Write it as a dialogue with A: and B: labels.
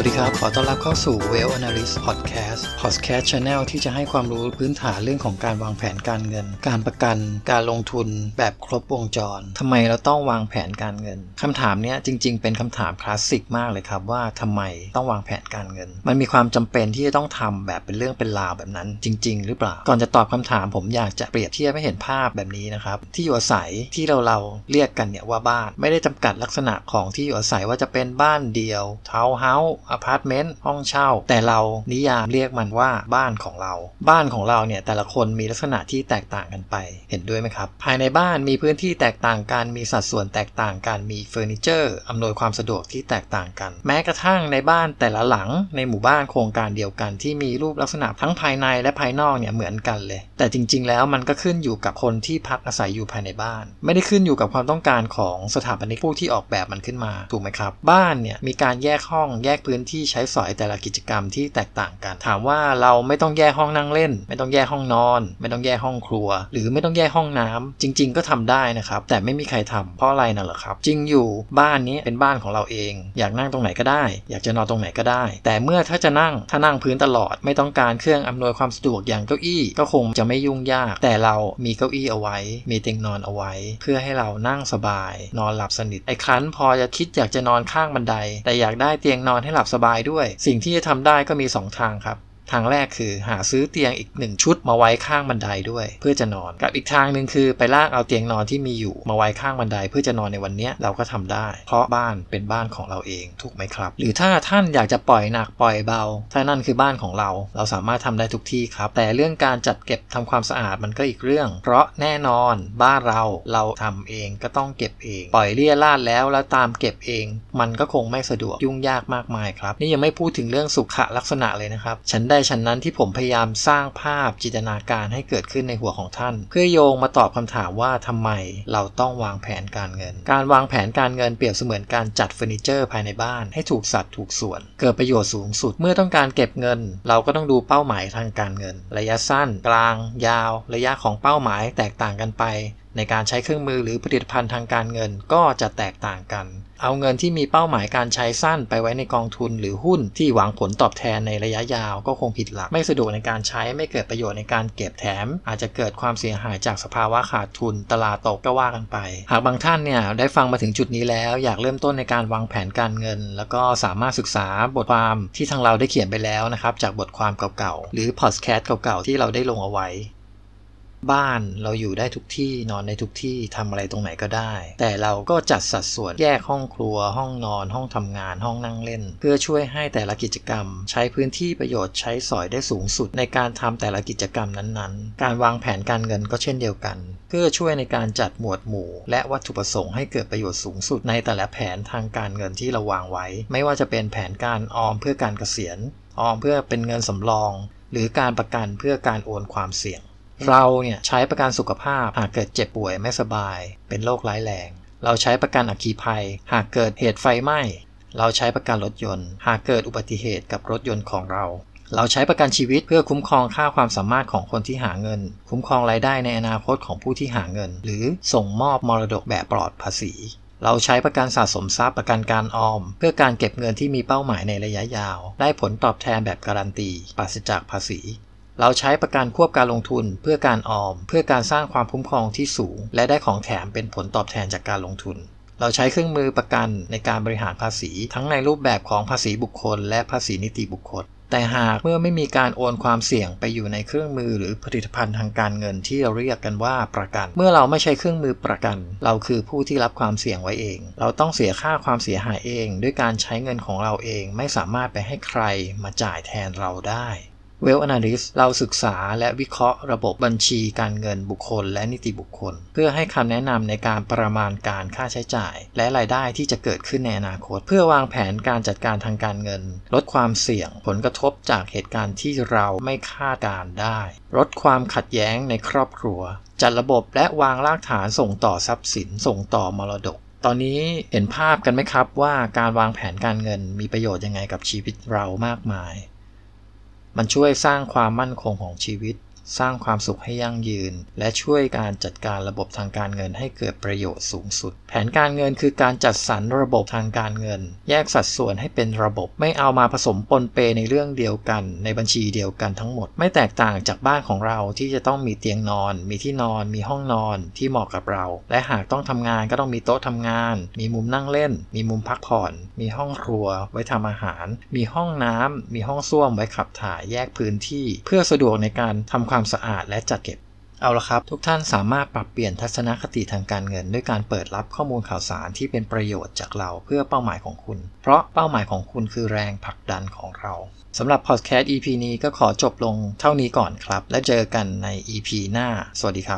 A: วัสดีครับ ขอต้อนรับเข้าสู่ Well Analyst Podcast Podcast Channel ที่จะให้ความรู้พื้นฐานเรื่องของการวางแผนการเงิน การประกัน การลงทุนแบบครบวงจรทำไมเราต้องวางแผนการเงินคำถามนี้จริง ๆ เป็นคำถามคลาสสิกมากเลยครับว่าทำไมต้องวางแผนการเงิน มันมีความจำเป็นที่จะต้องทำแบบเป็นเรื่องเป็นราวแบบนั้นจริง ๆ หรือเปล่า ก่อนจะตอบคำถามผมอยากจะเปรียบเทียบให้เห็นภาพแบบนี้นะครับ ที่อยู่อาศัยที่เราเราเรียกกันเนี่ยว่าบ้าน ไม่ได้จำกัดลักษณะของที่อยู่อาศัยว่าจะเป็นบ้านเดียวทาวน์เฮาส์อพาร์ตเมนต์ห้องเช่า แต่เรานิยามเรียกมันว่าบ้านของเรา บ้านของเราเนี่ยแต่ละคนมีลักษณะที่แตกต่างกันไปเห็นด้วยไหมครับ ภายในบ้านมีพื้นที่แตกต่างกันมีสัดส่วนแตกต่างกันมีเฟอร์นิเจอร์อำนวยความสะดวกที่แตกต่างกัน แม้กระทั่งในบ้านแต่ละหลังในหมู่บ้านโครงการเดียวกันที่มีรูปลักษณะทั้งภายในและภายนอกเนี่ยเหมือนกันเลย แต่จริง ๆ แล้วมันก็ขึ้นอยู่กับคนที่พักอาศัยอยู่ภายในบ้าน ไม่ได้ขึ้นอยู่กับความต้องการของสถาปนิกผู้ที่ออกแบบมันขึ้นมาถูกไหมครับ บ้านเนี่ยมีการแยกห้องแยกพื้นที่ใช้สอยแต่ละกิจกรรมที่แตกต่างกัน ถามว่าเราไม่ต้องแยกห้องนั่งเล่น ไม่ต้องแยกห้องนอน ไม่ต้องแยกห้องครัว หรือไม่ต้องแยกห้องน้ำจริง ๆ ก็ทำได้นะครับ แต่ไม่มีใครทำเพราะอะไรน่ะเหรอครับ จริงอยู่บ้านนี้เป็นบ้านของเราเอง อยากนั่งตรงไหนก็ได้ อยากจะนอนตรงไหนก็ได้ แต่เมื่อถ้าจะนั่งถ้านั่งพื้นตลอดไม่ต้องการเครื่องอำนวยความสะดวกอย่างเก้าอี้ก็คงจะไม่ยุ่งยาก แต่เรามีเก้าอี้เอาไว้ มีเตียงนอนเอาไว้ เพื่อให้เรานั่งสบาย นอนหลับสนิทไอ้ครั้นพอจะคิดอยากจะนอนข้างบันได แต่อยากได้เตียงนอนให้หลับสบายด้วย สิ่งที่จะทำได้ก็มี 2 ทางครับ ทางแรกคือหาซื้อเตียงอีกหนึ่งชุดมาไว้ข้างบันไดด้วย เพื่อจะนอน กับอีกทางหนึ่งคือไปลากเอาเตียงนอนที่มีอยู่มาไว้ข้างบันไดเพื่อจะนอนในวันนี้เราก็ทำได้ เพราะบ้านเป็นบ้านของเราเองถูกไหมครับ หรือถ้าท่านอยากจะปล่อยหนักปล่อยเบา ถ้านั่นคือบ้านของเรา เราสามารถทำได้ทุกที่ครับ แต่เรื่องการจัดเก็บทำความสะอาดมันก็อีกเรื่อง เพราะแน่นอนบ้านเราเราทำเองก็ต้องเก็บเอง ปล่อยเลี่ยราดแล้วแล้วตามเก็บเอง มันก็คงไม่สะดวกยุ่งยากมากมายครับ นี่ยังไม่พูดถึงเรื่องสุขลักษณะเลยนะครับฉันได้ฉันนั้นที่ผมพยายามสร้างภาพจินตนาการให้เกิดขึ้นในหัวของท่าน เพื่อโยงมาตอบคำถามว่าทำไมเราต้องวางแผนการเงิน การวางแผนการเงินเปรียบเสมือนการจัดเฟอร์นิเจอร์ภายในบ้าน ให้ถูกสัดถูกส่วน เกิดประโยชน์สูงสุดเมื่อต้องการเก็บเงิน เราก็ต้องดูเป้าหมายทางการเงิน ระยะสั้น กลาง ยาว ระยะของเป้าหมายแตกต่างกันไป ในการใช้เครื่องมือหรือผลิตภัณฑ์ทางการเงินก็จะแตกต่างกัน เอาเงินที่มีเป้าหมายการใช้สั้นไปไว้ในกองทุนหรือหุ้นที่หวังผลตอบแทนในระยะยาวก็คงผิดหลัก ไม่สะดวกในการใช้ไม่เกิดประโยชน์ในการเก็บแถม อาจจะเกิดความเสียหายจากสภาวะขาดทุน ตลาดตกก็ว่ากันไป หากบางท่านเนี่ยได้ฟังมาถึงจุดนี้แล้ว อยากเริ่มต้นในการวางแผนการเงิน แล้วก็สามารถศึกษาบทความที่ทางเราได้เขียนไปแล้วนะครับจากบทความเก่าๆหรือพอดแคสต์เก่าๆที่เราได้ลงเอาไว้ บ้านเราอยู่ได้ทุกที่นอนในทุกที่ทำอะไรตรงไหนก็ได้ แต่เราก็จัดสัดส่วนแยกห้องครัว ห้องนอน ห้องทำงาน ห้องนั่งเล่น เพื่อช่วยให้แต่ละกิจกรรม ใช้พื้นที่ประโยชน์ใช้สอยได้สูงสุด ในการทำแต่ละกิจกรรมนั้นๆ การวางแผนการเงินก็เช่นเดียวกัน เพื่อช่วยในการจัดหมวดหมู่ และวัตถุประสงค์ให้เกิดประโยชน์สูงสุดในแต่ละแผนทางการเงินที่เราวางไว้ ไม่ว่าจะเป็นแผนการออมเพื่อการเกษียณ ออมเพื่อเป็นเงินสำรอง หรือการประกันเพื่อการโอนความเสี่ยง เราเนี่ยใช้ประกันสุขภาพหากเกิดเจ็บป่วยไม่สบาย เป็นโรคร้ายแรง เราใช้ประกันอัคคีภัย หากเกิดเหตุไฟไหม้ เราใช้ประกันรถยนต์ หากเกิดอุบัติเหตุกับรถยนต์ของเรา เราใช้ประกันชีวิตเพื่อคุ้มครองค่าความสามารถของคนที่หาเงิน คุ้มครองรายได้ในอนาคตของผู้ที่หาเงิน หรือส่งมอบมรดกแบบปลอดภาษีเราใช้ประกันสะสมทรัพย์ประกันการออม เพื่อการเก็บเงินที่มีเป้าหมายในระยะยาว ได้ผลตอบแทนแบบการันตีปราศจากภาษี เราใช้ประกันควบการลงทุนเพื่อการออม เพื่อการสร้างความคุ้มครองที่สูง และได้ของแถมเป็นผลตอบแทนจากการลงทุน เราใช้เครื่องมือประกันในการบริหารภาษี ทั้งในรูปแบบของภาษีบุคคล และภาษีนิติบุคคล แต่หากเมื่อไม่มีการโอนความเสี่ยงไปอยู่ในเครื่องมือหรือผลิตภัณฑ์ทางการเงินที่เราเรียกกันว่าประกัน เมื่อเราไม่ใช้เครื่องมือประกัน เราคือผู้ที่รับความเสี่ยงไว้เอง เราต้องเสียค่าความเสียหายเอง ด้วยการใช้เงินของเราเองไม่สามารถไปให้ใครมาจ่ายแทนเราได้ เวล Analyst เราศึกษาและวิเคราะห์ระบบบัญชีการเงินบุคคลและนิติบุคคล เพื่อให้คำแนะนำในการประมาณการค่าใช้จ่าย และรายได้ที่จะเกิดขึ้นในอนาคต เพื่อวางแผนการจัดการทางการเงิน ลดความเสี่ยง ผลกระทบจากเหตุการณ์ที่เราไม่คาดการได้ ลดความขัดแย้งในครอบครัว จัดระบบและวางรากฐานส่งต่อทรัพย์สิน ส่งต่อมรดกตอนนี้เห็นภาพกันไหมครับว่าการวางแผนการเงินมีประโยชน์ยังไงกับชีวิตเรามากมาย มันช่วยสร้างความมั่นคงของชีวิต สร้างความสุขให้ยั่งยืน และช่วยการจัดการระบบทางการเงินให้เกิดประโยชน์สูงสุด แผนการเงินคือการจัดสรรระบบทางการเงิน แยกสัดส่วนให้เป็นระบบไม่เอามาผสมปนเปในเรื่องเดียวกัน ในบัญชีเดียวกันทั้งหมด ไม่แตกต่างจากบ้านของเราที่จะต้องมีเตียงนอน มีที่นอน มีห้องนอนที่เหมาะกับเรา และหากต้องทำงานก็ต้องมีโต๊ะทำงาน มีมุมนั่งเล่น มีมุมพักผ่อน มีห้องครัว ไว้ทำอาหาร มีห้องน้ำมีห้องส้วมไว้ขับถ่ายแยกพื้นที่ เพื่อสะดวกในการทำความสะอาดและจัดเก็บ เอาละครับ ทุกท่านสามารถปรับเปลี่ยนทัศนคติทางการเงิน ด้วยการเปิดรับข้อมูลข่าวสารที่เป็นประโยชน์จากเราเพื่อเป้าหมายของคุณ เพราะเป้าหมายของคุณคือแรงผลักดันของเราสำหรับพอดแคสต์ EP นี้ก็ขอจบลงเท่านี้ก่อนครับ และเจอกันใน EP หน้า สวัสดีครับ